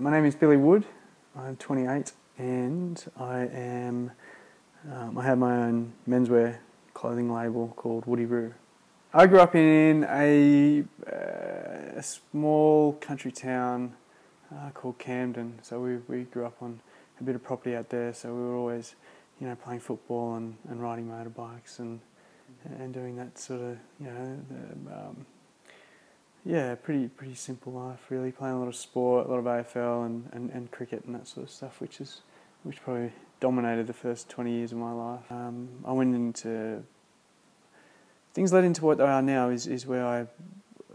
My name is Billy Wood. I'm 28 and I am. Um, I have my own menswear clothing label called Woody Roo. I grew up in a, uh, a small country town uh, called Camden. So we, we grew up on a bit of property out there. So we were always, you know, playing football and, and riding motorbikes and and doing that sort of, you know, the, um, yeah, pretty pretty simple life really. Playing a lot of sport, a lot of AFL and, and, and cricket and that sort of stuff, which is which probably dominated the first 20 years of my life. Um, I went into things led into what they are now is, is where I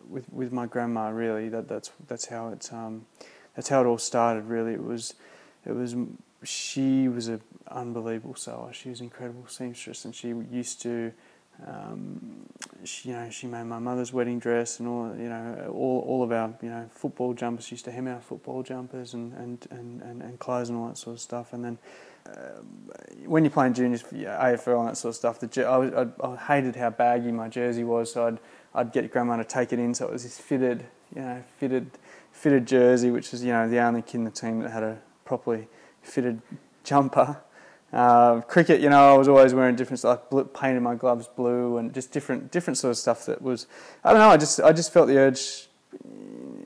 with with my grandma really that that's that's how it's um, that's how it all started really it was it was she was an unbelievable sewer she was an incredible seamstress and she used to um, she, you know, she made my mother's wedding dress and all, you know, all, all of our, you know, football jumpers. She used to hem our football jumpers and, and, and, and, and clothes and all that sort of stuff. And then uh, when you're playing juniors, AFL and that sort of stuff, the, I, was, I, I hated how baggy my jersey was, so I'd, I'd get grandma to take it in, so it was this fitted, you know, fitted, fitted jersey, which was, you know, the only kid in the team that had a properly fitted jumper. Uh, cricket, you know, I was always wearing different stuff, painted my gloves blue and just different, different sort of stuff that was, I don't know, I just, I just felt the urge,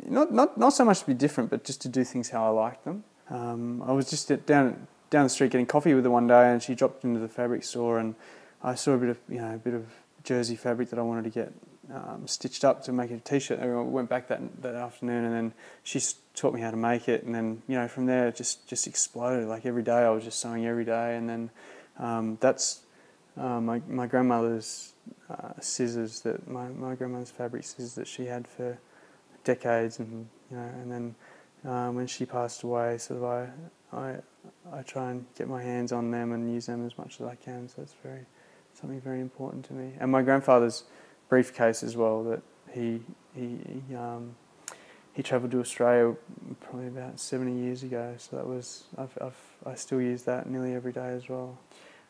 not, not, not so much to be different, but just to do things how I liked them. Um, I was just down, down the street getting coffee with her one day, and she dropped into the fabric store, and I saw a bit of, you know, a bit of jersey fabric that I wanted to get um, stitched up to make a t-shirt. And we went back that that afternoon, and then she taught me how to make it. And then you know from there it just just exploded. Like every day I was just sewing every day, and then um, that's uh, my my grandmother's uh, scissors that my my grandmother's fabric scissors that she had for decades, and you know, and then um, when she passed away, sort of I I I try and get my hands on them and use them as much as I can. So it's very something very important to me. And my grandfather's briefcase as well that he he he, um, he travelled to Australia probably about 70 years ago. So that was I've, I've I still use that nearly every day as well.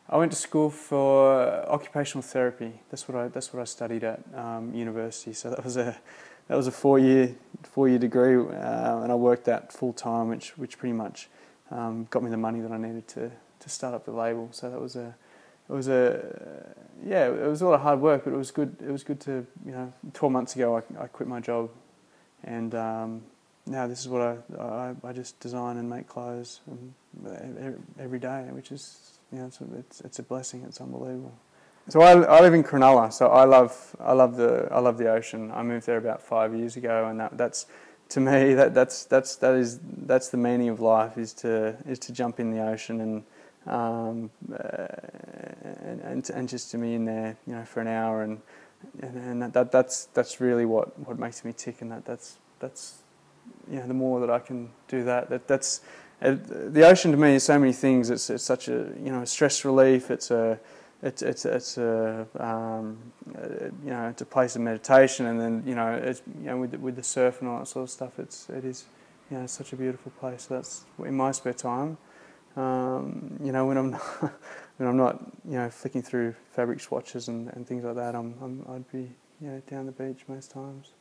I went to school for occupational therapy. That's what I that's what I studied at um, university. So that was a that was a four year four year degree, uh, and I worked that full time, which which pretty much um, got me the money that I needed to to start up the label. So that was a it was a yeah, it was a lot of hard work, but it was good. It was good to you know. Twelve months ago, I, I quit my job, and um, now this is what I, I, I just design and make clothes and every day, which is you know it's it's, it's a blessing. It's unbelievable. So I, I live in Cronulla, so I love I love the I love the ocean. I moved there about five years ago, and that, that's to me that that's that's that is that's the meaning of life is to is to jump in the ocean and um, uh, and, and, and just to be in there, you know, for an hour, and and, and that, that, that's that's really what, what makes me tick, and that that's that's you know, the more that I can do that, that that's uh, the ocean to me is so many things. It's, it's such a you know stress relief. It's a it's it's it's a um, uh, you know it's a place of meditation, and then you know it's you know with the, with the surf and all that sort of stuff. It's it is you know such a beautiful place. That's in my spare time. Um, you know, when I'm not, when I'm not, you know, flicking through fabric swatches and, and things like that, I'm, I'm I'd be you know down the beach most times.